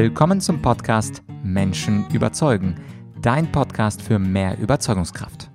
Willkommen zum Podcast Menschen überzeugen, dein Podcast für mehr Überzeugungskraft.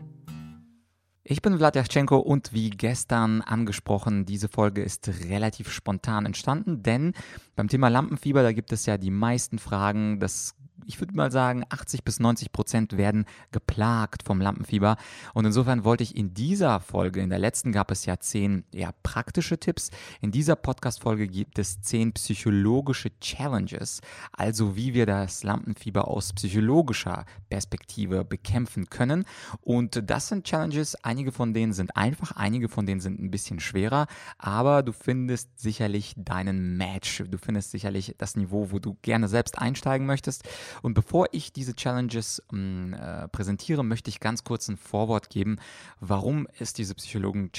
Ich bin Vlad Yachtschenko und wie gestern angesprochen, diese Folge ist relativ spontan entstanden, denn beim Thema Lampenfieber, da gibt es ja die meisten Fragen, das ich würde mal sagen, 80 bis 90 Prozent werden geplagt vom Lampenfieber. Und insofern wollte ich in dieser Folge, in der letzten gab es ja zehn ja, praktische Tipps. In dieser Podcast-Folge gibt es zehn psychologische Challenges, also wie wir das Lampenfieber aus psychologischer Perspektive bekämpfen können. Und das sind Challenges, einige von denen sind einfach, einige von denen sind ein bisschen schwerer, aber du findest sicherlich deinen Match. Du findest sicherlich das Niveau, wo du gerne selbst einsteigen möchtest. Und bevor ich diese Challenges ähm, äh, präsentiere, möchte ich ganz kurz ein Vorwort geben, warum es diese Psychologen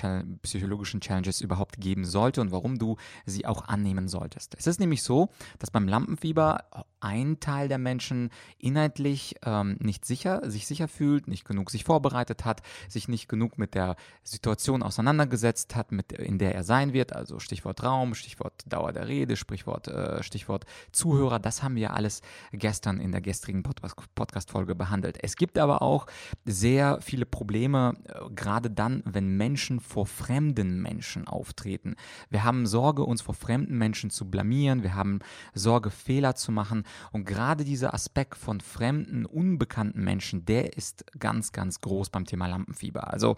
psychologischen Challenges überhaupt geben sollte und warum du sie auch annehmen solltest. Es ist nämlich so, dass beim Lampenfieber ein Teil der Menschen inhaltlich ähm, nicht sicher, sich sicher fühlt, nicht genug sich vorbereitet hat, sich nicht genug mit der Situation auseinandergesetzt hat, mit, in der er sein wird. Also Stichwort Raum, Stichwort Dauer der Rede, Sprichwort, äh, Stichwort Zuhörer. Das haben wir alles gestern in der gestrigen Podcast-Folge behandelt. Es gibt aber auch sehr viele Probleme, äh, gerade dann, wenn Menschen vor fremden Menschen auftreten. Wir haben Sorge, uns vor fremden Menschen zu blamieren. Wir haben Sorge, Fehler zu machen. Und gerade dieser Aspekt von fremden, unbekannten Menschen, der ist ganz, ganz groß beim Thema Lampenfieber. Also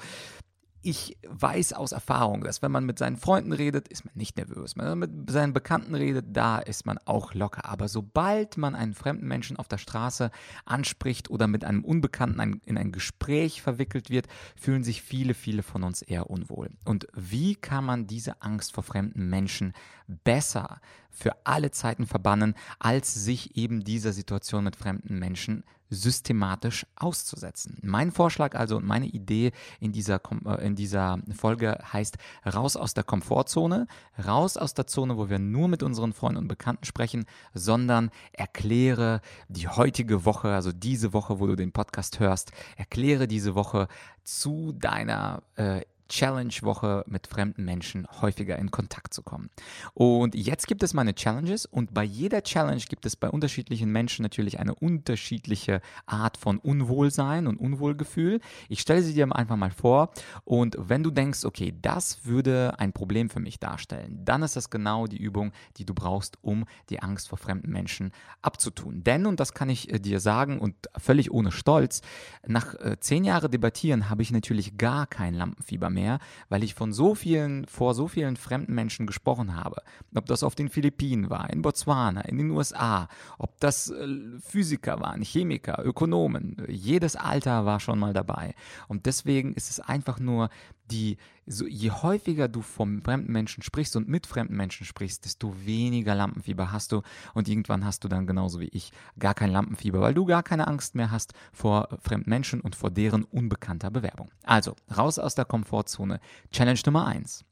ich weiß aus Erfahrung, dass wenn man mit seinen Freunden redet, ist man nicht nervös. Wenn man mit seinen Bekannten redet, da ist man auch locker. Aber sobald man einen fremden Menschen auf der Straße anspricht oder mit einem Unbekannten in ein Gespräch verwickelt wird, fühlen sich viele, viele von uns eher unwohl. Und wie kann man diese Angst vor fremden Menschen besser für alle Zeiten verbannen, als sich eben dieser Situation mit fremden Menschen systematisch auszusetzen. Mein Vorschlag also und meine Idee in dieser, äh, in dieser Folge heißt raus aus der Komfortzone, raus aus der Zone, wo wir nur mit unseren Freunden und Bekannten sprechen, sondern erkläre die heutige Woche, also diese Woche, wo du den Podcast hörst, erkläre diese Woche zu deiner äh, Challenge-Woche mit fremden Menschen häufiger in Kontakt zu kommen. Und jetzt gibt es meine Challenges und bei jeder Challenge gibt es bei unterschiedlichen Menschen natürlich eine unterschiedliche Art von Unwohlsein und Unwohlgefühl. Ich stelle sie dir einfach mal vor und wenn du denkst, okay, das würde ein Problem für mich darstellen, dann ist das genau die Übung, die du brauchst, um die Angst vor fremden Menschen abzutun. Denn, und das kann ich äh, dir sagen und völlig ohne Stolz, nach äh, zehn Jahren debattieren habe ich natürlich gar kein Lampenfieber mehr mehr, weil ich von so vielen, vor so vielen fremden Menschen gesprochen habe. Ob das auf den Philippinen war, in Botswana, in den USA, ob das äh, Physiker waren, Chemiker, Ökonomen, jedes Alter war schon mal dabei. Und deswegen ist es einfach nur die, so, je häufiger du vom fremden Menschen sprichst und mit fremden Menschen sprichst, desto weniger Lampenfieber hast du und irgendwann hast du dann genauso wie ich gar kein Lampenfieber, weil du gar keine Angst mehr hast vor fremden Menschen und vor deren unbekannter Bewerbung. Also, raus aus der Komfortzone. Challenge Nummer eins.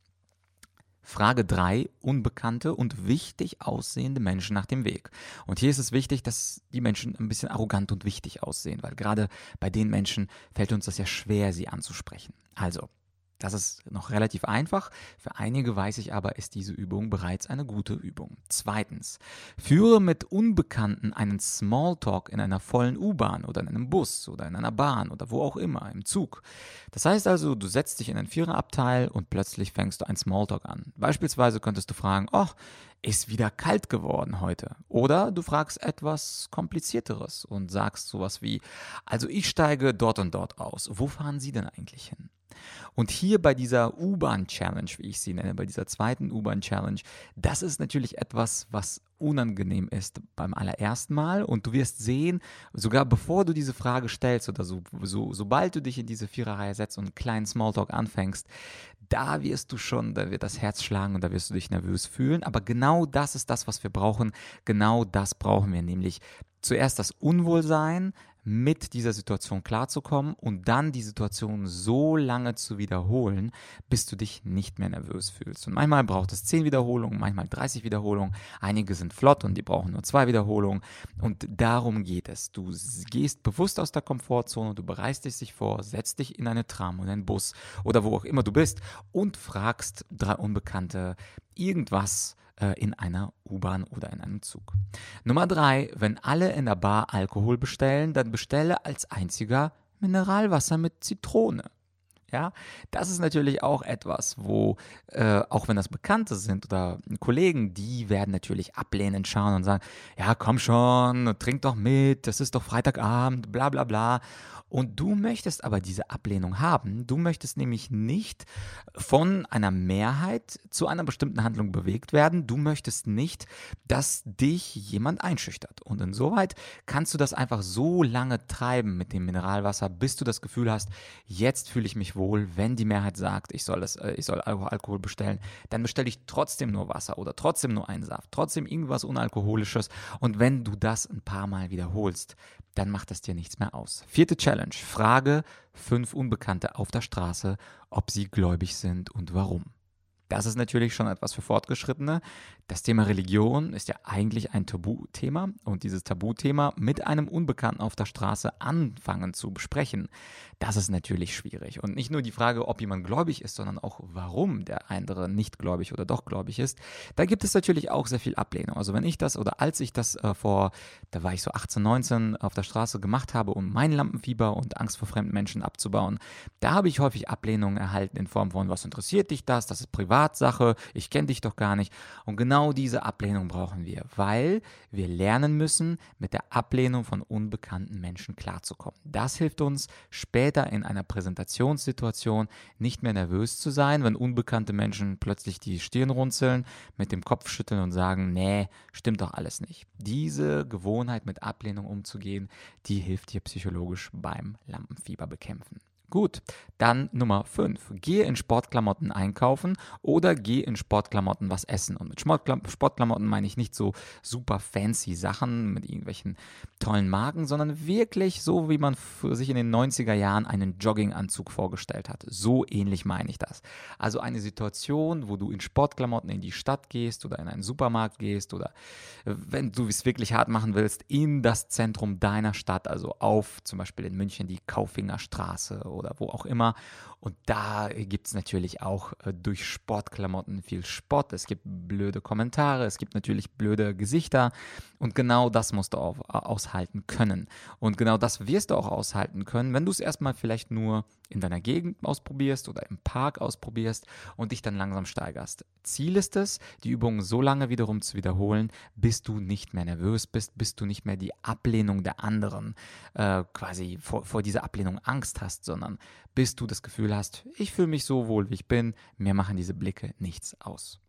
Frage 3. Unbekannte und wichtig aussehende Menschen nach dem Weg. Und hier ist es wichtig, dass die Menschen ein bisschen arrogant und wichtig aussehen, weil gerade bei den Menschen fällt uns das ja schwer, sie anzusprechen. Also, das ist noch relativ einfach. Für einige weiß ich aber, ist diese Übung bereits eine gute Übung. Zweitens, führe mit Unbekannten einen Smalltalk in einer vollen U-Bahn oder in einem Bus oder in einer Bahn oder wo auch immer, im Zug. Das heißt also, du setzt dich in ein Viererabteil und plötzlich fängst du ein Smalltalk an. Beispielsweise könntest du fragen, oh, ist wieder kalt geworden heute. Oder du fragst etwas komplizierteres und sagst sowas wie, also ich steige dort und dort aus. Wo fahren Sie denn eigentlich hin? Und hier bei dieser U-Bahn-Challenge, wie ich sie nenne, bei dieser zweiten U-Bahn-Challenge, das ist natürlich etwas, was unangenehm ist beim allerersten Mal. Und du wirst sehen, sogar bevor du diese Frage stellst oder so, so sobald du dich in diese Viererreihe setzt und einen kleinen Smalltalk anfängst, da wirst du schon, da wird das Herz schlagen und da wirst du dich nervös fühlen. Aber genau das ist das, was wir brauchen. Genau das brauchen wir, nämlich zuerst das Unwohlsein, mit dieser Situation klarzukommen und dann die Situation so lange zu wiederholen, bis du dich nicht mehr nervös fühlst. Und manchmal braucht es 10 Wiederholungen, manchmal 30 Wiederholungen. Einige sind flott und die brauchen nur zwei Wiederholungen. Und darum geht es. Du gehst bewusst aus der Komfortzone, du bereist dich vor, setzt dich in eine Tram oder einen Bus oder wo auch immer du bist und fragst drei Unbekannte irgendwas, äh, in einer U-Bahn oder in einem Zug. Nummer drei, wenn alle in der Bar Alkohol bestellen, dann bestelle als einziger Mineralwasser mit Zitrone. Ja, das ist natürlich auch etwas, wo, äh, auch wenn das Bekannte sind oder Kollegen, die werden natürlich ablehnend schauen und sagen, ja, komm schon, trink doch mit, das ist doch Freitagabend, bla bla bla. Und du möchtest aber diese Ablehnung haben. Du möchtest nämlich nicht von einer Mehrheit zu einer bestimmten Handlung bewegt werden. Du möchtest nicht, dass dich jemand einschüchtert. Und insoweit kannst du das einfach so lange treiben mit dem Mineralwasser, bis du das Gefühl hast, jetzt fühle ich mich wohl, wenn die Mehrheit sagt, ich soll, das, äh, ich soll Alkohol bestellen, dann bestelle ich trotzdem nur Wasser oder trotzdem nur einen Saft, trotzdem irgendwas Unalkoholisches. Und wenn du das ein paar Mal wiederholst, dann macht das dir nichts mehr aus. Vierte Challenge. Frage fünf Unbekannte auf der Straße, ob sie gläubig sind und warum. Das ist natürlich schon etwas für Fortgeschrittene. Das Thema Religion ist ja eigentlich ein Tabuthema und dieses Tabuthema mit einem Unbekannten auf der Straße anfangen zu besprechen, das ist natürlich schwierig. Und nicht nur die Frage, ob jemand gläubig ist, sondern auch, warum der andere nicht gläubig oder doch gläubig ist. Da gibt es natürlich auch sehr viel Ablehnung. Also wenn ich das oder als ich das äh, vor, da war ich so 18, 19 auf der Straße gemacht habe, um mein Lampenfieber und Angst vor fremden Menschen abzubauen, da habe ich häufig Ablehnung erhalten in Form von, was interessiert dich das? Das ist Privatsache, ich kenne dich doch gar nicht. Und genau diese Ablehnung brauchen wir, weil wir lernen müssen, mit der Ablehnung von unbekannten Menschen klarzukommen. Das hilft uns später später in einer Präsentationssituation nicht mehr nervös zu sein, wenn unbekannte Menschen plötzlich die Stirn runzeln, mit dem Kopf schütteln und sagen, nee, stimmt doch alles nicht. Diese Gewohnheit mit Ablehnung umzugehen, die hilft dir psychologisch beim Lampenfieber bekämpfen. Gut, dann Nummer 5. Gehe in Sportklamotten einkaufen oder geh in Sportklamotten was essen. Und mit Sportklamotten meine ich nicht so super fancy Sachen mit irgendwelchen tollen Marken, sondern wirklich so, wie man sich in den 90er Jahren einen Jogginganzug vorgestellt hat. So ähnlich meine ich das. Also eine Situation, wo du in Sportklamotten in die Stadt gehst oder in einen Supermarkt gehst oder wenn du es wirklich hart machen willst, in das Zentrum deiner Stadt, also auf zum Beispiel in München die Kaufingerstraße oder wo auch immer. Und da gibt es natürlich auch äh, durch Sportklamotten viel Spott. Es gibt blöde Kommentare, es gibt natürlich blöde Gesichter. Und genau das musst du auch aushalten können. Und genau das wirst du auch aushalten können, wenn du es erstmal vielleicht nur in deiner Gegend ausprobierst oder im Park ausprobierst und dich dann langsam steigerst. Ziel ist es, die Übung so lange wiederum zu wiederholen, bis du nicht mehr nervös bist, bis du nicht mehr die Ablehnung der anderen äh, quasi vor, vor dieser Ablehnung Angst hast, sondern bis du das Gefühl hast, ich fühle mich so wohl, wie ich bin, mir machen diese Blicke nichts aus.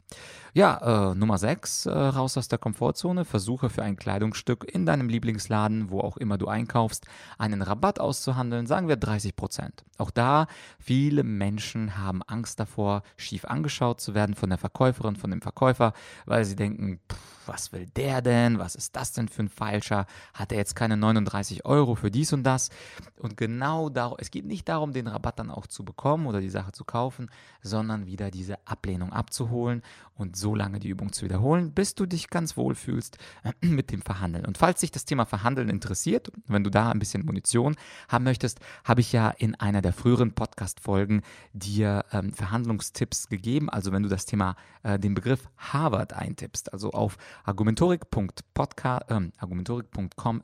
Ja, äh, Nummer 6, äh, raus aus der Komfortzone. Versuche für ein Kleidungsstück in deinem Lieblingsladen, wo auch immer du einkaufst, einen Rabatt auszuhandeln, sagen wir 30 Prozent. Auch da, viele Menschen haben Angst davor, schief angeschaut zu werden von der Verkäuferin, von dem Verkäufer, weil sie denken, pff, was will der denn? Was ist das denn für ein Falscher? Hat er jetzt keine 39 Euro für dies und das? Und genau darum, es geht nicht darum, den Rabatt dann auch zu bekommen oder die Sache zu kaufen, sondern wieder diese Ablehnung abzuholen und so lange die Übung zu wiederholen, bis du dich ganz wohl fühlst mit dem Verhandeln. Und falls dich das Thema Verhandeln interessiert, wenn du da ein bisschen Munition haben möchtest, habe ich ja in einer der früheren Podcast-Folgen dir ähm, Verhandlungstipps gegeben. Also wenn du das Thema, äh, den Begriff Harvard eintippst, also auf argumentorik.com äh, argumentorik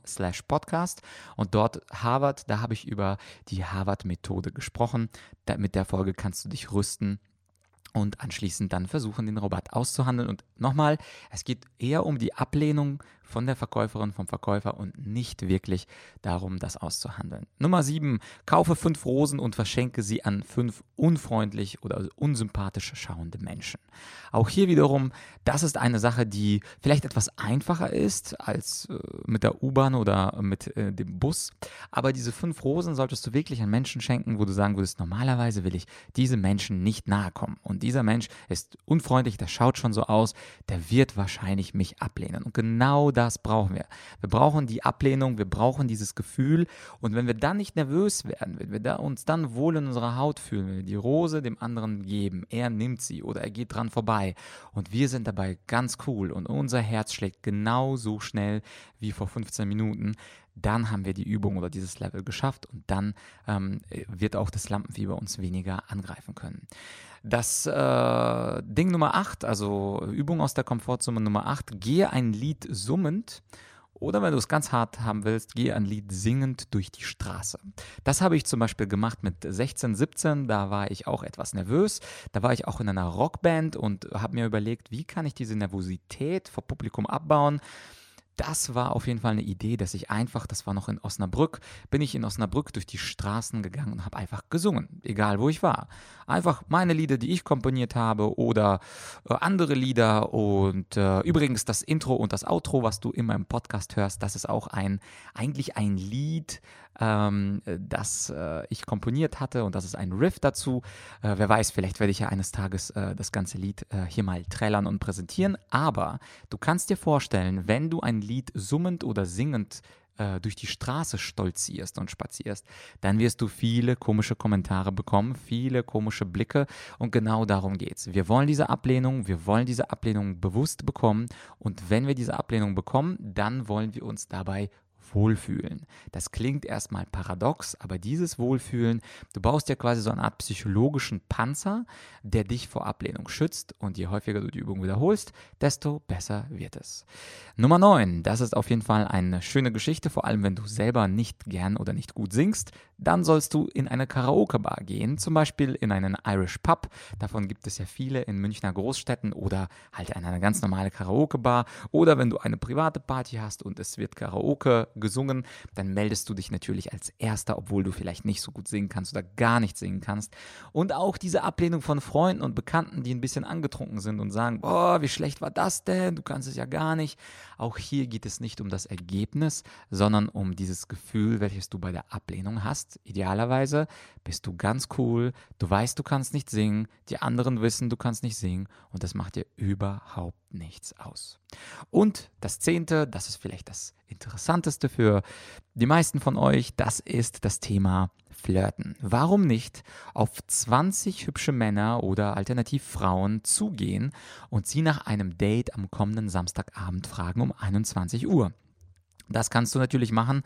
slash podcast und dort Harvard, da habe ich über die Harvard-Methode gesprochen. Da, mit der Folge kannst du dich rüsten und anschließend dann versuchen, den Rabatt auszuhandeln. Und nochmal, es geht eher um die Ablehnung von der Verkäuferin, vom Verkäufer und nicht wirklich darum, das auszuhandeln. Nummer sieben, kaufe fünf Rosen und verschenke sie an fünf unfreundlich oder unsympathisch schauende Menschen. Auch hier wiederum, das ist eine Sache, die vielleicht etwas einfacher ist als äh, mit der U-Bahn oder mit äh, dem Bus. Aber diese fünf Rosen solltest du wirklich an Menschen schenken, wo du sagen würdest, normalerweise will ich diese Menschen nicht nahe kommen. Und dieser Mensch ist unfreundlich, der schaut schon so aus, der wird wahrscheinlich mich ablehnen. Und genau das das brauchen wir. Wir brauchen die Ablehnung, wir brauchen dieses Gefühl. Und wenn wir dann nicht nervös werden, wenn wir da uns dann wohl in unserer Haut fühlen, wenn wir die Rose dem anderen geben, er nimmt sie oder er geht dran vorbei und wir sind dabei ganz cool und unser Herz schlägt genauso schnell wie vor 15 Minuten, dann haben wir die Übung oder dieses Level geschafft und dann ähm, wird auch das Lampenfieber uns weniger angreifen können. Das äh, Ding Nummer 8, also Übung aus der Komfortzone Nummer 8, gehe ein Lied summend oder wenn du es ganz hart haben willst, geh ein Lied singend durch die Straße. Das habe ich zum Beispiel gemacht mit 16, 17. Da war ich auch etwas nervös. Da war ich auch in einer Rockband und habe mir überlegt, wie kann ich diese Nervosität vor Publikum abbauen das war auf jeden Fall eine Idee, dass ich einfach, das war noch in Osnabrück, bin ich in Osnabrück durch die Straßen gegangen und habe einfach gesungen, egal wo ich war. Einfach meine Lieder, die ich komponiert habe oder äh, andere Lieder und äh, übrigens das Intro und das Outro, was du in meinem Podcast hörst, das ist auch ein eigentlich ein Lied, ähm, das äh, ich komponiert hatte und das ist ein Riff dazu. Äh, wer weiß, vielleicht werde ich ja eines Tages äh, das ganze Lied äh, hier mal trällern und präsentieren. Aber du kannst dir vorstellen, wenn du ein Lied summend oder singend äh, durch die Straße stolzierst und spazierst, dann wirst du viele komische Kommentare bekommen, viele komische Blicke und genau darum geht's. Wir wollen diese Ablehnung, wir wollen diese Ablehnung bewusst bekommen und wenn wir diese Ablehnung bekommen, dann wollen wir uns dabei Wohlfühlen. Das klingt erstmal paradox, aber dieses Wohlfühlen, du baust ja quasi so eine Art psychologischen Panzer, der dich vor Ablehnung schützt und je häufiger du die Übung wiederholst, desto besser wird es. Nummer 9, das ist auf jeden Fall eine schöne Geschichte, vor allem wenn du selber nicht gern oder nicht gut singst, dann sollst du in eine Karaoke-Bar gehen, zum Beispiel in einen Irish Pub, davon gibt es ja viele in Münchner Großstädten oder halt in eine ganz normale Karaoke-Bar oder wenn du eine private Party hast und es wird Karaoke gesungen, dann meldest du dich natürlich als Erster, obwohl du vielleicht nicht so gut singen kannst oder gar nicht singen kannst. Und auch diese Ablehnung von Freunden und Bekannten, die ein bisschen angetrunken sind und sagen, boah, wie schlecht war das denn? Du kannst es ja gar nicht. Auch hier geht es nicht um das Ergebnis, sondern um dieses Gefühl, welches du bei der Ablehnung hast. Idealerweise bist du ganz cool, du weißt, du kannst nicht singen, die anderen wissen, du kannst nicht singen und das macht dir überhaupt nichts aus. Und das zehnte, das ist vielleicht das Interessanteste für die meisten von euch, das ist das Thema Flirten. Warum nicht auf 20 hübsche Männer oder alternativ Frauen zugehen und sie nach einem Date am kommenden Samstagabend fragen um 21 Uhr? Das kannst du natürlich machen,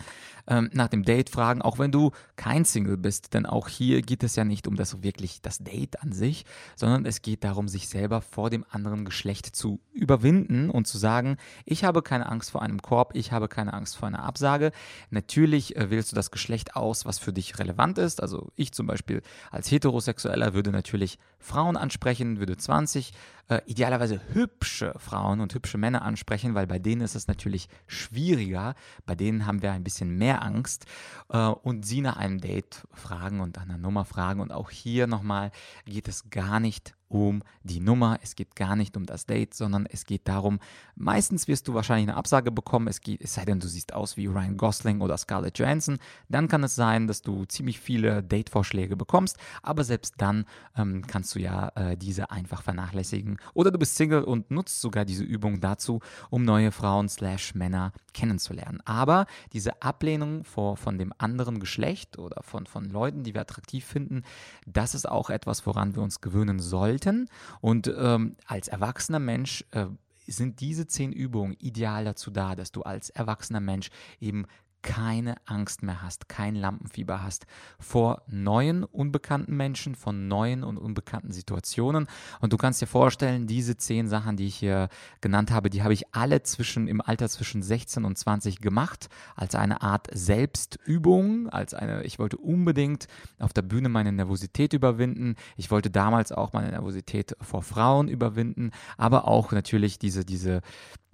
ähm, nach dem Date fragen, auch wenn du kein Single bist, denn auch hier geht es ja nicht um das wirklich das Date an sich, sondern es geht darum, sich selber vor dem anderen Geschlecht zu überwinden und zu sagen, ich habe keine Angst vor einem Korb, ich habe keine Angst vor einer Absage. Natürlich äh, wählst du das Geschlecht aus, was für dich relevant ist. Also ich zum Beispiel als Heterosexueller würde natürlich Frauen ansprechen, würde 20 äh, idealerweise hübsche Frauen und hübsche Männer ansprechen, weil bei denen ist es natürlich schwieriger. Bei denen haben wir ein bisschen mehr Angst äh, und sie nach einem Date fragen und einer Nummer fragen. Und auch hier nochmal geht es gar nicht um die Nummer, es geht gar nicht um das Date, sondern es geht darum, meistens wirst du wahrscheinlich eine Absage bekommen, es, geht, es sei denn, du siehst aus wie Ryan Gosling oder Scarlett Johansson, dann kann es sein, dass du ziemlich viele Date-Vorschläge bekommst, aber selbst dann ähm, kannst du ja äh, diese einfach vernachlässigen. Oder du bist Single und nutzt sogar diese Übung dazu, um neue Frauen slash Männer kennenzulernen. Aber diese Ablehnung vor, von dem anderen Geschlecht oder von, von Leuten, die wir attraktiv finden, das ist auch etwas, woran wir uns gewöhnen sollten sollten. Und ähm, als erwachsener Mensch äh, sind diese zehn Übungen ideal dazu da, dass du als erwachsener Mensch eben keine Angst mehr hast, kein Lampenfieber hast vor neuen, unbekannten Menschen, von neuen und unbekannten Situationen. Und du kannst dir vorstellen, diese zehn Sachen, die ich hier genannt habe, die habe ich alle zwischen, im Alter zwischen 16 und 20 gemacht, als eine Art Selbstübung, als eine, ich wollte unbedingt auf der Bühne meine Nervosität überwinden. Ich wollte damals auch meine Nervosität vor Frauen überwinden, aber auch natürlich diese, diese,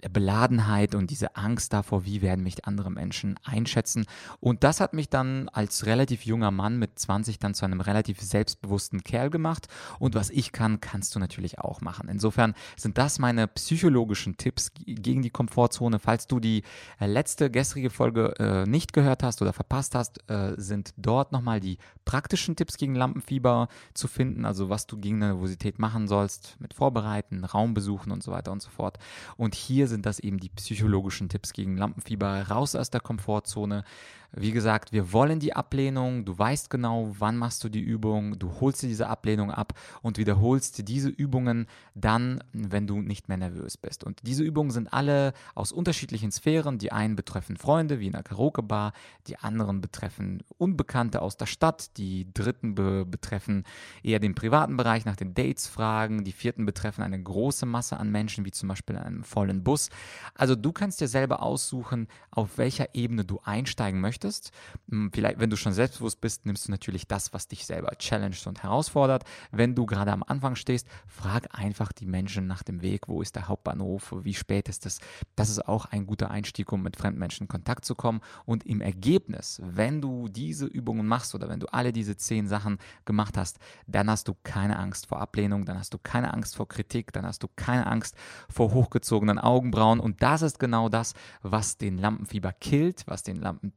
Beladenheit und diese Angst davor, wie werden mich andere Menschen einschätzen. Und das hat mich dann als relativ junger Mann mit 20 dann zu einem relativ selbstbewussten Kerl gemacht. Und was ich kann, kannst du natürlich auch machen. Insofern sind das meine psychologischen Tipps gegen die Komfortzone. Falls du die äh, letzte gestrige Folge äh, nicht gehört hast oder verpasst hast, äh, sind dort nochmal die praktischen Tipps gegen Lampenfieber zu finden. Also was du gegen Nervosität machen sollst, mit Vorbereiten, Raumbesuchen und so weiter und so fort. Und hier sind das eben die psychologischen Tipps gegen Lampenfieber. Raus aus der Komfortzone Komfortzone. Wie gesagt, wir wollen die Ablehnung. Du weißt genau, wann machst du die Übung. Du holst dir diese Ablehnung ab und wiederholst diese Übungen dann, wenn du nicht mehr nervös bist. Und diese Übungen sind alle aus unterschiedlichen Sphären. Die einen betreffen Freunde, wie in der Karaoke-Bar. Die anderen betreffen Unbekannte aus der Stadt. Die dritten be betreffen eher den privaten Bereich, nach den Dates fragen. Die vierten betreffen eine große Masse an Menschen, wie zum Beispiel einen vollen Bus. Also du kannst dir selber aussuchen, auf welcher Ebene du einsteigen möchtest. Hm, vielleicht, wenn du schon selbstbewusst bist, nimmst du natürlich das, was dich selber challenged und herausfordert. Wenn du gerade am Anfang stehst, frag einfach die Menschen nach dem Weg. Wo ist der Hauptbahnhof? Wie spät ist es? Das ist auch ein guter Einstieg, um mit fremden Menschen in Kontakt zu kommen. Und im Ergebnis, wenn du diese Übungen machst oder wenn du alle diese zehn Sachen gemacht hast, dann hast du keine Angst vor Ablehnung, dann hast du keine Angst vor Kritik, dann hast du keine Angst vor hochgezogenen Augenbrauen. Und das ist genau das, was den Lampenfieber killt, was den Lampen,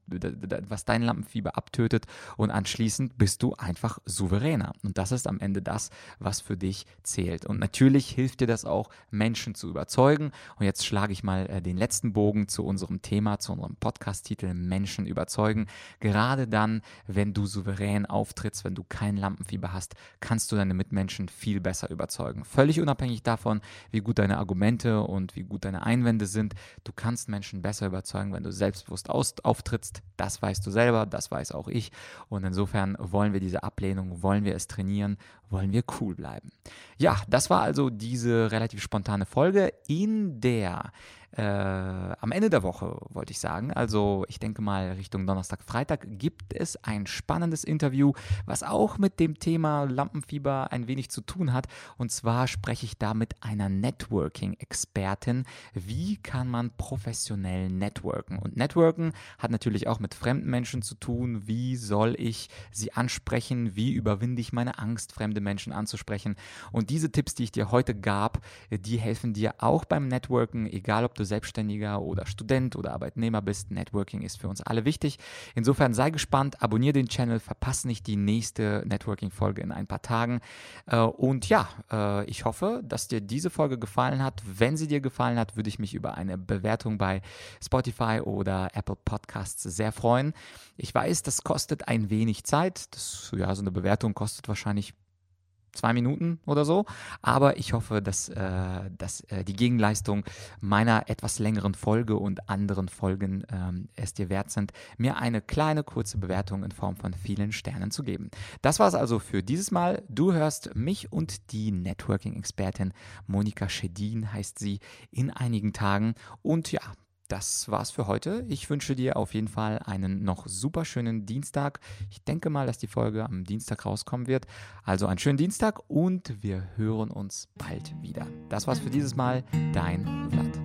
was dein Lampenfieber abtötet und anschließend bist du einfach souveräner. Und das ist am Ende das, was für dich zählt. Und natürlich hilft dir das auch, Menschen zu überzeugen. Und jetzt schlage ich mal äh, den letzten Bogen zu unserem Thema, zu unserem Podcast-Titel Menschen überzeugen. Gerade dann, wenn du souverän auftrittst, wenn du kein Lampenfieber hast, kannst du deine Mitmenschen viel besser überzeugen. Völlig unabhängig davon, wie gut deine Argumente und wie gut deine Einwände sind. Du kannst Menschen besser überzeugen, wenn du selbstbewusst auftrittst. Das weißt du selber, das weiß auch ich. Und insofern wollen wir diese Ablehnung, wollen wir es trainieren, wollen wir cool bleiben. Ja, das war also diese relativ spontane Folge, in der äh, am Ende der Woche, wollte ich sagen, also ich denke mal Richtung Donnerstag, Freitag, gibt es ein spannendes Interview, was auch mit dem Thema Lampenfieber ein wenig zu tun hat. Und zwar spreche ich da mit einer Networking-Expertin. Wie kann man professionell networken? Und Networken hat natürlich auch mit fremden Menschen zu tun. Wie soll ich sie ansprechen? Wie überwinde ich meine Angst, fremde Menschen anzusprechen? Und diese Tipps, die ich dir heute gab, die helfen dir auch beim Networken, egal ob du Selbstständiger oder Student oder Arbeitnehmer bist. Networking ist für uns alle wichtig. Insofern sei gespannt, abonniere den Channel, verpasse nicht die nächste Networking-Folge in ein paar Tagen. Äh, und ja, äh, ich hoffe, dass dir diese Folge gefallen hat. Wenn sie dir gefallen hat, würde ich mich über eine Bewertung bei Spotify oder Apple Podcasts sehr freuen. Ich weiß, das kostet ein wenig Zeit. Das, ja, so eine Bewertung kostet wahrscheinlich zwei Minuten oder so. Aber ich hoffe, dass, äh, dass äh, die Gegenleistung meiner etwas längeren Folge und anderen Folgen ähm, es dir wert sind, mir eine kleine kurze Bewertung in Form von vielen Sternen zu geben. Das war es also für dieses Mal. Du hörst mich und die Networking-Expertin Monika Schedin heißt sie in einigen Tagen. Und ja, das war's für heute. Ich wünsche dir auf jeden Fall einen noch super schönen Dienstag. Ich denke mal, dass die Folge am Dienstag rauskommen wird. Also einen schönen Dienstag und wir hören uns bald wieder. Das war's für dieses Mal. Dein Vlad.